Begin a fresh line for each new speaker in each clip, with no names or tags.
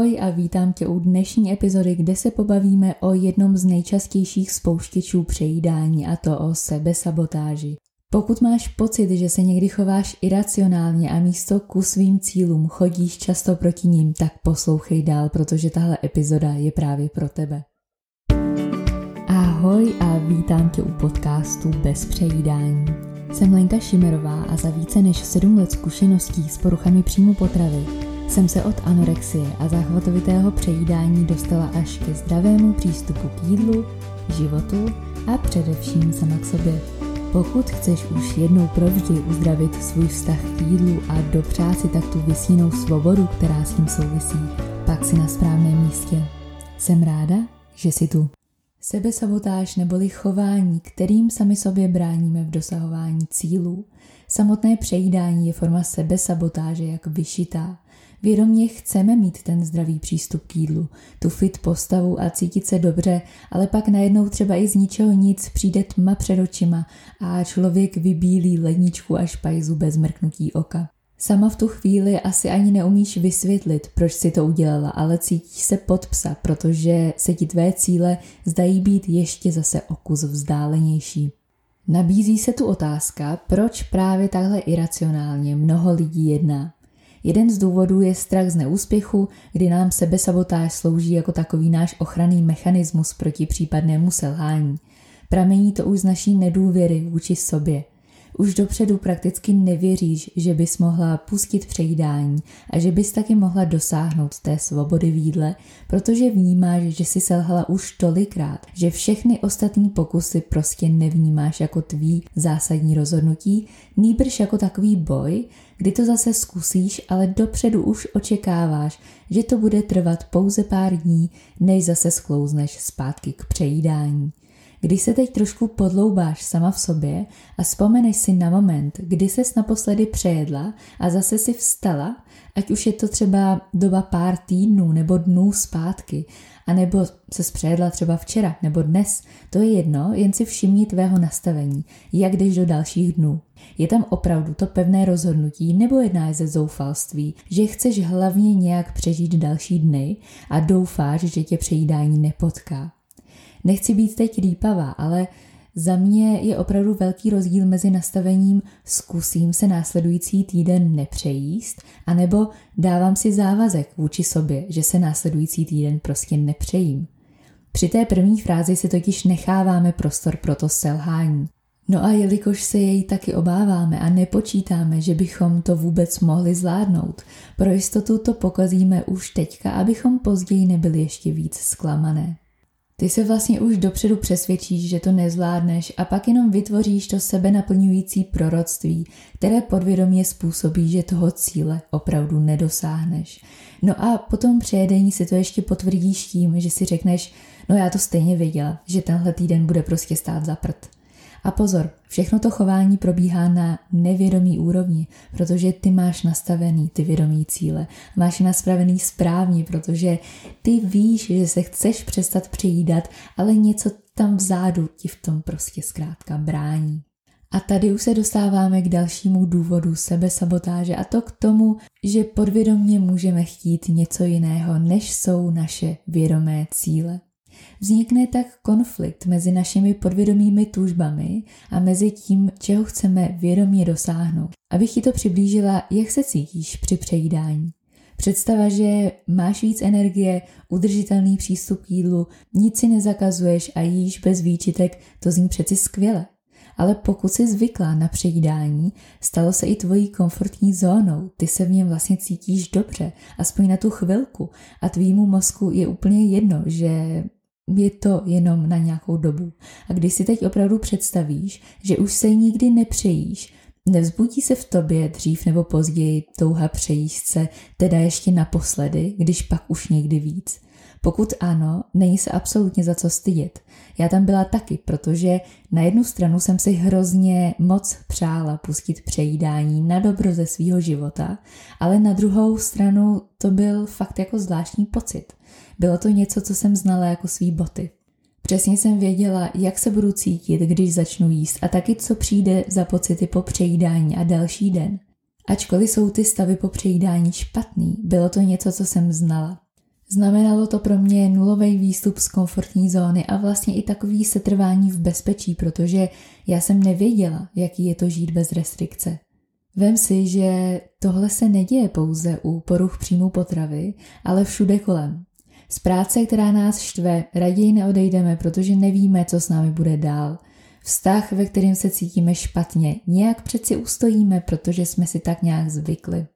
Ahoj a vítám tě u dnešní epizody, kde se pobavíme o jednom z nejčastějších spouštěčů přejídání a to o sebesabotáži. Pokud máš pocit, že se někdy chováš iracionálně a místo ku svým cílům chodíš často proti ním, tak poslouchej dál, protože tahle epizoda je právě pro tebe. Ahoj a vítám tě u podcastu Bez přejídání. Jsem Lenka Šimerová a za více než 7 let zkušeností s poruchami příjmu potravy jsem se od anorexie a záchvatovitého přejídání dostala až ke zdravému přístupu k jídlu, životu a především sama k sobě. Pokud chceš už jednou provždy uzdravit svůj vztah k jídlu a dopřát si tak tu vysínou svobodu, která s tím souvisí, pak si na správném místě. Jsem ráda, že jsi tu. Sebesabotáž neboli chování, kterým sami sobě bráníme v dosahování cílů. Samotné přejídání je forma sebesabotáže jak vyšitá. Vědomě chceme mít ten zdravý přístup k jídlu, tu fit postavu a cítit se dobře, ale pak najednou třeba i z ničeho nic přijde tma před očima a člověk vybílí ledničku až pajzu bez mrknutí oka. Sama v tu chvíli asi ani neumíš vysvětlit, proč si to udělala, ale cítíš se pod psa, protože se ti tvé cíle zdají být ještě zase o kus vzdálenější. Nabízí se tu otázka, proč právě takhle iracionálně mnoho lidí jedná. Jeden z důvodů je strach z neúspěchu, kdy nám sebesabotáž slouží jako takový náš ochranný mechanismus proti případnému selhání. Pramení to už z naší nedůvěry vůči sobě. Už dopředu prakticky nevěříš, že bys mohla pustit přejídání a že bys taky mohla dosáhnout té svobody v jídle, protože vnímáš, že jsi selhala už tolikrát, že všechny ostatní pokusy prostě nevnímáš jako tvý zásadní rozhodnutí, nýbrž jako takový boj, kdy to zase zkusíš, ale dopředu už očekáváš, že to bude trvat pouze pár dní, než zase sklouzneš zpátky k přejídání. Když se teď trošku podloubáš sama v sobě a vzpomeneš si na moment, kdy ses naposledy přejedla a zase si vstala, ať už je to třeba doba pár týdnů nebo dnů zpátky, anebo se přejedla třeba včera nebo dnes, to je jedno, jen si všimni tvého nastavení, jak jdeš do dalších dnů. Je tam opravdu to pevné rozhodnutí nebo jedná je ze zoufalství, že chceš hlavně nějak přežít další dny a doufáš, že tě přejídání nepotká. Nechci být teď lípavá, ale za mě je opravdu velký rozdíl mezi nastavením zkusím se následující týden nepřejíst, anebo dávám si závazek vůči sobě, že se následující týden prostě nepřejím. Při té první frázi si totiž necháváme prostor pro to selhání. No a jelikož se jej taky obáváme a nepočítáme, že bychom to vůbec mohli zvládnout, pro jistotu to pokazíme už teďka, abychom později nebyli ještě víc zklamané. Ty se vlastně už dopředu přesvědčíš, že to nezvládneš a pak jenom vytvoříš to sebe naplňující proroctví, které podvědomě způsobí, že toho cíle opravdu nedosáhneš. No a potom přejedení si to ještě potvrdíš tím, že si řekneš, no já to stejně věděla, že tenhle týden bude prostě stát za prd. A pozor, všechno to chování probíhá na nevědomý úrovni, protože ty máš nastavený ty vědomí cíle. Máš nastavený správně, protože ty víš, že se chceš přestat přijídat, ale něco tam vzadu ti v tom prostě zkrátka brání. A tady už se dostáváme k dalšímu důvodu sebesabotáže a to k tomu, že podvědomně můžeme chtít něco jiného, než jsou naše vědomé cíle. Vznikne tak konflikt mezi našimi podvědomými tužbami a mezi tím, čeho chceme vědomě dosáhnout. Abych ti to přiblížila, jak se cítíš při přejídání. Představa, že máš víc energie, udržitelný přístup k jídlu, nic si nezakazuješ a jíš bez výčitek, to zní přeci skvěle. Ale pokud jsi zvyklá na přejídání, stalo se i tvojí komfortní zónou, ty se v něm vlastně cítíš dobře, aspoň na tu chvilku a tvýmu mozku je úplně jedno, že je to jenom na nějakou dobu. A když si teď opravdu představíš, že už se nikdy nepřejíš, nevzbudí se v tobě dřív nebo později touha přejíst se, teda ještě naposledy, když pak už někdy víc. Pokud ano, není se absolutně za co stydět. Já tam byla taky, protože na jednu stranu jsem si hrozně moc přála pustit přejídání na dobro ze svýho života, ale na druhou stranu to byl fakt jako zvláštní pocit. Bylo to něco, co jsem znala jako svý boty. Přesně jsem věděla, jak se budu cítit, když začnu jíst a taky, co přijde za pocity po přejídání a další den. Ačkoliv jsou ty stavy po přejídání špatný, bylo to něco, co jsem znala. Znamenalo to pro mě nulový výstup z komfortní zóny a vlastně i takový setrvání v bezpečí, protože já jsem nevěděla, jaký je to žít bez restrikce. Vem si, že tohle se neděje pouze u poruch příjmu potravy, ale všude kolem. Z práce, která nás štve, raději neodejdeme, protože nevíme, co s námi bude dál. Vztah, ve kterém se cítíme špatně, nějak přeci ustojíme, protože jsme si tak nějak zvykli.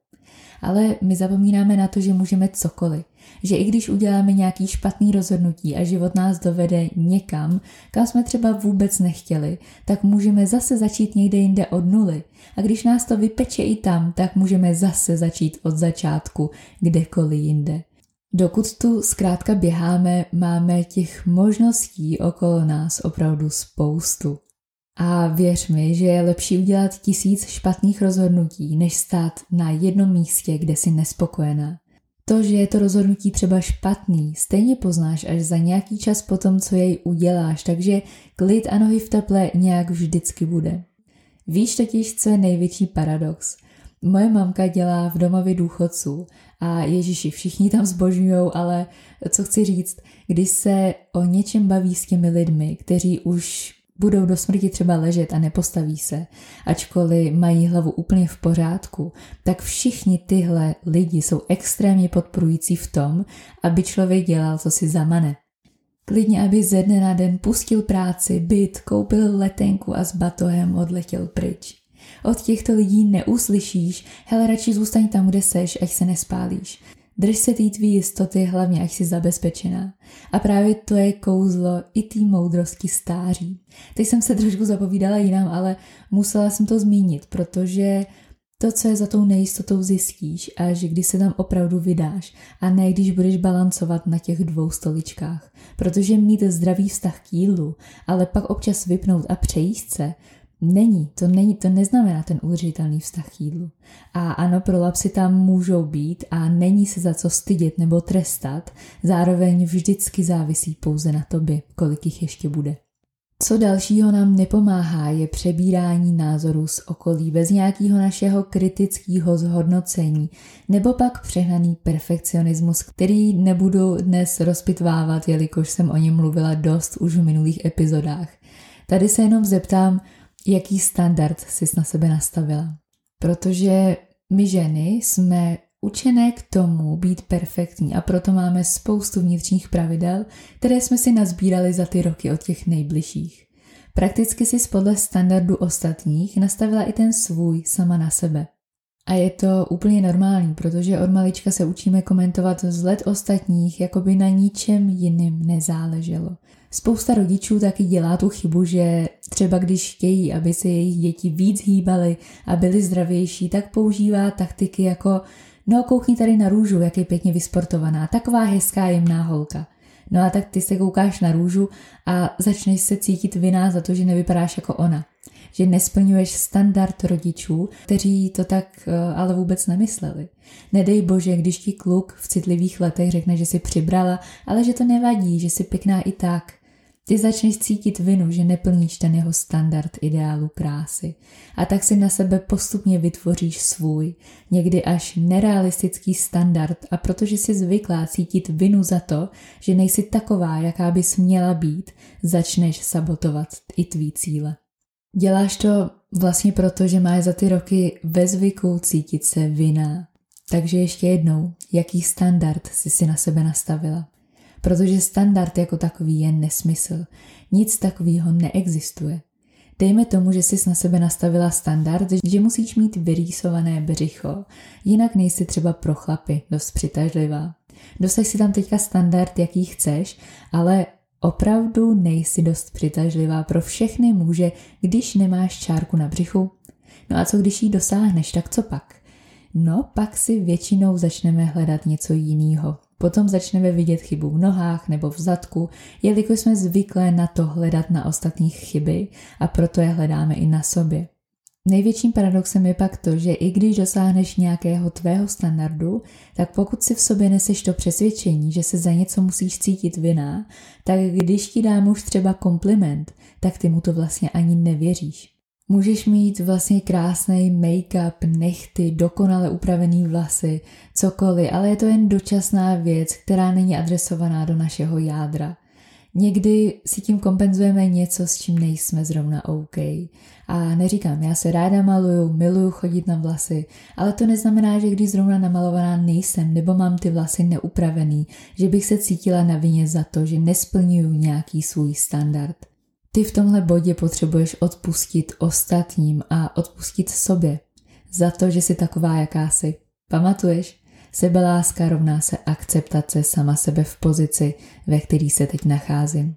Ale my zapomínáme na to, že můžeme cokoliv. Že i když uděláme nějaký špatný rozhodnutí a život nás dovede někam, kam jsme třeba vůbec nechtěli, tak můžeme zase začít někde jinde od nuly. A když nás to vypeče i tam, tak můžeme zase začít od začátku, kdekoliv jinde. Dokud tu zkrátka běháme, máme těch možností okolo nás opravdu spoustu. A věř mi, že je lepší udělat tisíc špatných rozhodnutí, než stát na jednom místě, kde si nespokojená. To, že je to rozhodnutí třeba špatný, stejně poznáš až za nějaký čas po tom, co jej uděláš, takže klid a nohy v teple nějak vždycky bude. Víš totiž, co je největší paradox? Moje mamka dělá v domově důchodců a Ježíši, všichni tam zbožňujou, ale co chci říct, když se o něčem baví s těmi lidmi, kteří už budou do smrti třeba ležet a nepostaví se, ačkoliv mají hlavu úplně v pořádku, tak všichni tyhle lidi jsou extrémně podporující v tom, aby člověk dělal, co si zamane. Klidně, aby ze dne na den pustil práci, byt, koupil letenku a s batohem odletěl pryč. Od těchto lidí neuslyšíš, hele radši zůstaň tam, kde seš, ať se nespálíš. Drž se té tvý jistoty, hlavně ať jsi zabezpečená. A právě to je kouzlo i té moudrosti stáří. Teď jsem se trošku zapovídala jinam, ale musela jsem to zmínit, protože to, co je za tou nejistotou, zjistíš a že když se tam opravdu vydáš a ne když budeš balancovat na těch dvou stoličkách. Protože mít zdravý vztah k jídlu, ale pak občas vypnout a přejíst se, Není, to není, to neznamená ten udržitelný vztah k jídlu. A ano, prolapsy tam můžou být a není se za co stydět nebo trestat, zároveň vždycky závisí pouze na tobě, kolik jich ještě bude. Co dalšího nám nepomáhá, je přebírání názorů z okolí bez nějakého našeho kritického zhodnocení, nebo pak přehnaný perfekcionismus, který nebudu dnes rozpitvávat, jelikož jsem o něm mluvila dost už v minulých epizodách. Tady se jenom zeptám, jaký standard jsi na sebe nastavila. Protože my ženy jsme učené k tomu být perfektní a proto máme spoustu vnitřních pravidel, které jsme si nazbírali za ty roky od těch nejbližších. Prakticky si podle standardu ostatních nastavila i ten svůj sama na sebe. A je to úplně normální, protože od malička se učíme komentovat vzhled ostatních, jako by na ničem jiným nezáleželo. Spousta rodičů taky dělá tu chybu, že třeba když chtějí, aby se jejich děti víc hýbaly a byly zdravější, tak používá taktiky jako no koukni tady na růžu, jak je pěkně vysportovaná, taková hezká jemná holka. No a tak ty se koukáš na růžu a začneš se cítit vina za to, že nevypadáš jako ona že nesplňuješ standard rodičů, kteří to tak eh, ale vůbec nemysleli. Nedej bože, když ti kluk v citlivých letech řekne, že si přibrala, ale že to nevadí, že si pěkná i tak. Ty začneš cítit vinu, že neplníš ten jeho standard ideálu krásy. A tak si na sebe postupně vytvoříš svůj, někdy až nerealistický standard a protože jsi zvyklá cítit vinu za to, že nejsi taková, jaká bys měla být, začneš sabotovat i tvý cíle. Děláš to vlastně proto, že máš za ty roky ve zvyku cítit se vina. Takže ještě jednou, jaký standard jsi si na sebe nastavila? Protože standard jako takový je nesmysl. Nic takového neexistuje. Dejme tomu, že jsi na sebe nastavila standard, že musíš mít vyrýsované břicho, jinak nejsi třeba pro chlapy dost přitažlivá. Dostaň si tam teďka standard, jaký chceš, ale Opravdu nejsi dost přitažlivá pro všechny muže, když nemáš čárku na břichu? No a co když jí dosáhneš, tak co pak? No, pak si většinou začneme hledat něco jiného. Potom začneme vidět chybu v nohách nebo v zadku, jelikož jsme zvyklé na to hledat na ostatních chyby a proto je hledáme i na sobě. Největším paradoxem je pak to, že i když dosáhneš nějakého tvého standardu, tak pokud si v sobě neseš to přesvědčení, že se za něco musíš cítit vina, tak když ti dá muž třeba kompliment, tak ty mu to vlastně ani nevěříš. Můžeš mít vlastně krásný make-up, nechty, dokonale upravený vlasy, cokoliv, ale je to jen dočasná věc, která není adresovaná do našeho jádra. Někdy si tím kompenzujeme něco, s čím nejsme zrovna OK. A neříkám, já se ráda maluju, miluju chodit na vlasy, ale to neznamená, že když zrovna namalovaná nejsem nebo mám ty vlasy neupravený, že bych se cítila na vině za to, že nesplňuju nějaký svůj standard. Ty v tomhle bodě potřebuješ odpustit ostatním a odpustit sobě za to, že jsi taková, jaká jsi. Pamatuješ? Sebeláska rovná se akceptace sama sebe v pozici, ve který se teď nacházím.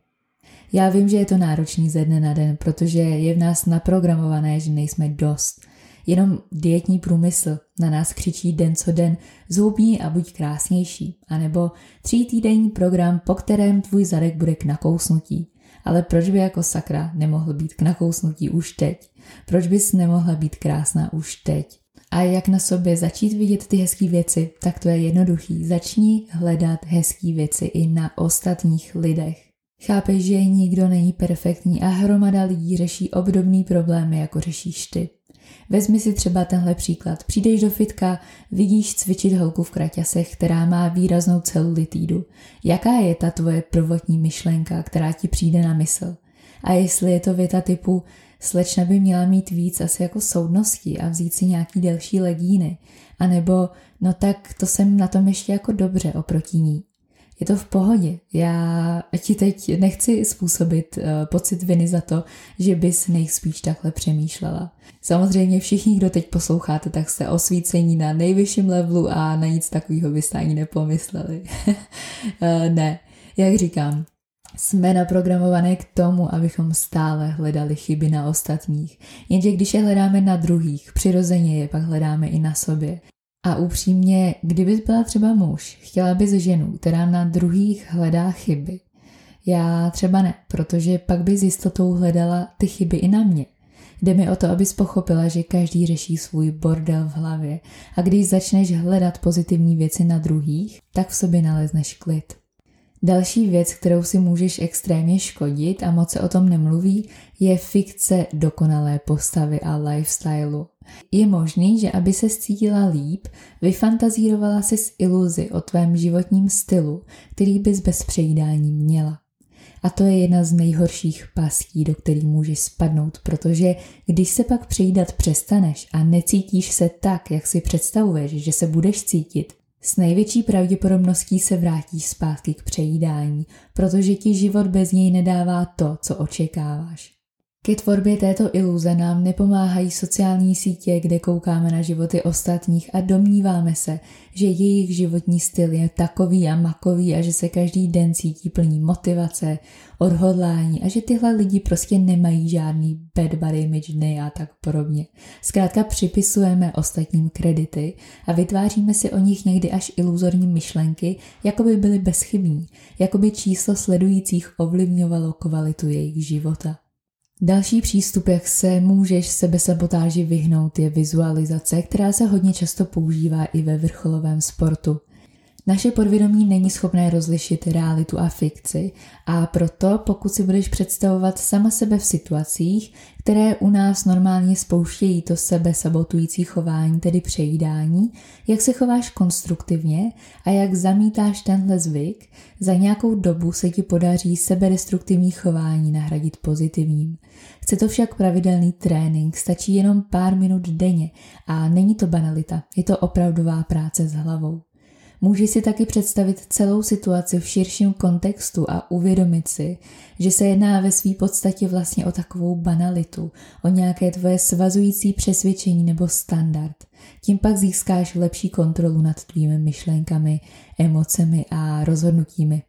Já vím, že je to náročný ze dne na den, protože je v nás naprogramované, že nejsme dost. Jenom dietní průmysl na nás křičí den co den zhubní a buď krásnější, anebo tří týdenní program, po kterém tvůj zadek bude k nakousnutí. Ale proč by jako sakra nemohl být k nakousnutí už teď? Proč bys nemohla být krásná už teď? A jak na sobě začít vidět ty hezké věci, tak to je jednoduchý. Začni hledat hezké věci i na ostatních lidech. Chápeš, že nikdo není perfektní a hromada lidí řeší obdobný problémy, jako řešíš ty. Vezmi si třeba tenhle příklad. Přijdeš do fitka, vidíš cvičit holku v kraťasech, která má výraznou celulitídu. Jaká je ta tvoje prvotní myšlenka, která ti přijde na mysl? A jestli je to věta typu slečna by měla mít víc asi jako soudnosti a vzít si nějaký delší legíny. A nebo, no tak to jsem na tom ještě jako dobře oproti ní. Je to v pohodě. Já ti teď nechci způsobit uh, pocit viny za to, že bys nejspíš takhle přemýšlela. Samozřejmě všichni, kdo teď posloucháte, tak jste osvícení na nejvyšším levelu a na nic takového byste ani nepomysleli. uh, ne, jak říkám, jsme naprogramované k tomu, abychom stále hledali chyby na ostatních. Jenže když je hledáme na druhých, přirozeně je pak hledáme i na sobě. A upřímně, kdybys byla třeba muž, chtěla bys ženu, která na druhých hledá chyby. Já třeba ne, protože pak bys jistotou hledala ty chyby i na mě. Jde mi o to, abys pochopila, že každý řeší svůj bordel v hlavě a když začneš hledat pozitivní věci na druhých, tak v sobě nalezneš klid. Další věc, kterou si můžeš extrémně škodit a moc se o tom nemluví, je fikce dokonalé postavy a lifestylu. Je možný, že aby se cítila líp, vyfantazírovala si s iluzi o tvém životním stylu, který bys bez přejídání měla. A to je jedna z nejhorších pastí, do kterých můžeš spadnout, protože když se pak přejídat přestaneš a necítíš se tak, jak si představuješ, že se budeš cítit, s největší pravděpodobností se vrátíš zpátky k přejídání, protože ti život bez něj nedává to, co očekáváš. Ke tvorbě této iluze nám nepomáhají sociální sítě, kde koukáme na životy ostatních a domníváme se, že jejich životní styl je takový a makový a že se každý den cítí plní motivace, odhodlání a že tyhle lidi prostě nemají žádný bad body image dny a tak podobně. Zkrátka připisujeme ostatním kredity a vytváříme si o nich někdy až iluzorní myšlenky, jako by byly bezchybní, jako by číslo sledujících ovlivňovalo kvalitu jejich života. Další přístup, jak se můžeš sebesabotáži vyhnout, je vizualizace, která se hodně často používá i ve vrcholovém sportu. Naše podvědomí není schopné rozlišit realitu a fikci a proto, pokud si budeš představovat sama sebe v situacích, které u nás normálně spouštějí to sebe sabotující chování, tedy přejídání, jak se chováš konstruktivně a jak zamítáš tenhle zvyk, za nějakou dobu se ti podaří sebedestruktivní chování nahradit pozitivním. Chce to však pravidelný trénink, stačí jenom pár minut denně a není to banalita, je to opravdová práce s hlavou. Můžeš si taky představit celou situaci v širším kontextu a uvědomit si, že se jedná ve své podstatě vlastně o takovou banalitu, o nějaké tvoje svazující přesvědčení nebo standard. Tím pak získáš lepší kontrolu nad tvými myšlenkami, emocemi a rozhodnutími.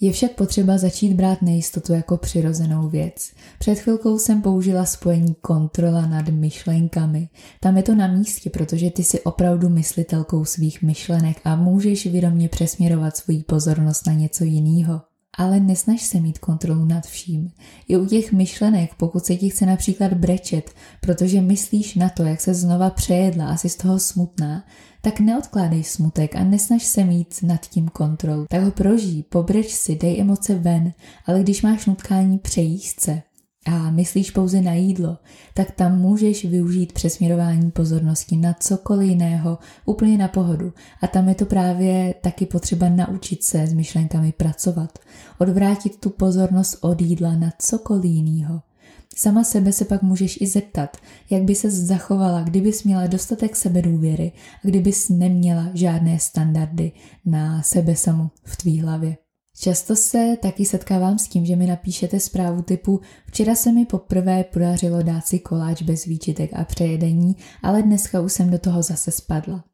Je však potřeba začít brát nejistotu jako přirozenou věc. Před chvilkou jsem použila spojení kontrola nad myšlenkami. Tam je to na místě, protože ty si opravdu myslitelkou svých myšlenek a můžeš vědomě přesměrovat svoji pozornost na něco jiného. Ale nesnaž se mít kontrolu nad vším. I u těch myšlenek, pokud se ti chce například brečet, protože myslíš na to, jak se znova přejedla a jsi z toho smutná, tak neodkládej smutek a nesnaž se mít nad tím kontrolu. Tak ho prožij, pobreč si, dej emoce ven, ale když máš nutkání, přejíst se. a myslíš pouze na jídlo, tak tam můžeš využít přesměrování pozornosti na cokoliv jiného, úplně na pohodu. A tam je to právě taky potřeba naučit se s myšlenkami pracovat, odvrátit tu pozornost od jídla na cokoliv jiného. Sama sebe se pak můžeš i zeptat, jak by se zachovala, kdybys měla dostatek sebedůvěry a kdybys neměla žádné standardy na sebe samu v tvý hlavě. Často se taky setkávám s tím, že mi napíšete zprávu typu včera se mi poprvé podařilo dát si koláč bez výčitek a přejedení, ale dneska už jsem do toho zase spadla.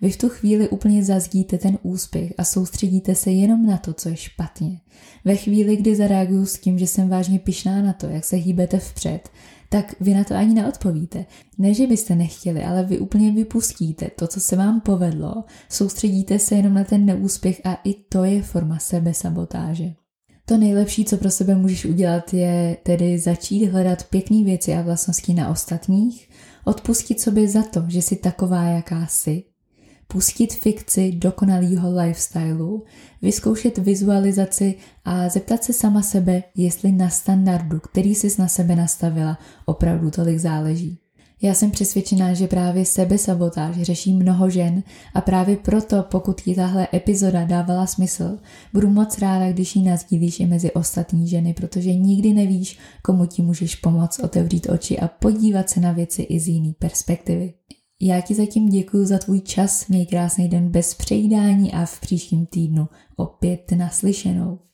Vy v tu chvíli úplně zazdíte ten úspěch a soustředíte se jenom na to, co je špatně. Ve chvíli, kdy zareaguju s tím, že jsem vážně pišná na to, jak se hýbete vpřed, tak vy na to ani neodpovíte. Ne, že byste nechtěli, ale vy úplně vypustíte to, co se vám povedlo, soustředíte se jenom na ten neúspěch a i to je forma sebesabotáže. To nejlepší, co pro sebe můžeš udělat, je tedy začít hledat pěkné věci a vlastnosti na ostatních, odpustit sobě za to, že jsi taková, jaká jsi, pustit fikci dokonalého lifestylu, vyzkoušet vizualizaci a zeptat se sama sebe, jestli na standardu, který jsi na sebe nastavila, opravdu tolik záleží. Já jsem přesvědčená, že právě sebesabotáž řeší mnoho žen a právě proto, pokud ti tahle epizoda dávala smysl, budu moc ráda, když ji nazdílíš i mezi ostatní ženy, protože nikdy nevíš, komu ti můžeš pomoct otevřít oči a podívat se na věci i z jiný perspektivy. Já ti zatím děkuji za tvůj čas, měj krásný den bez přejídání a v příštím týdnu opět naslyšenou.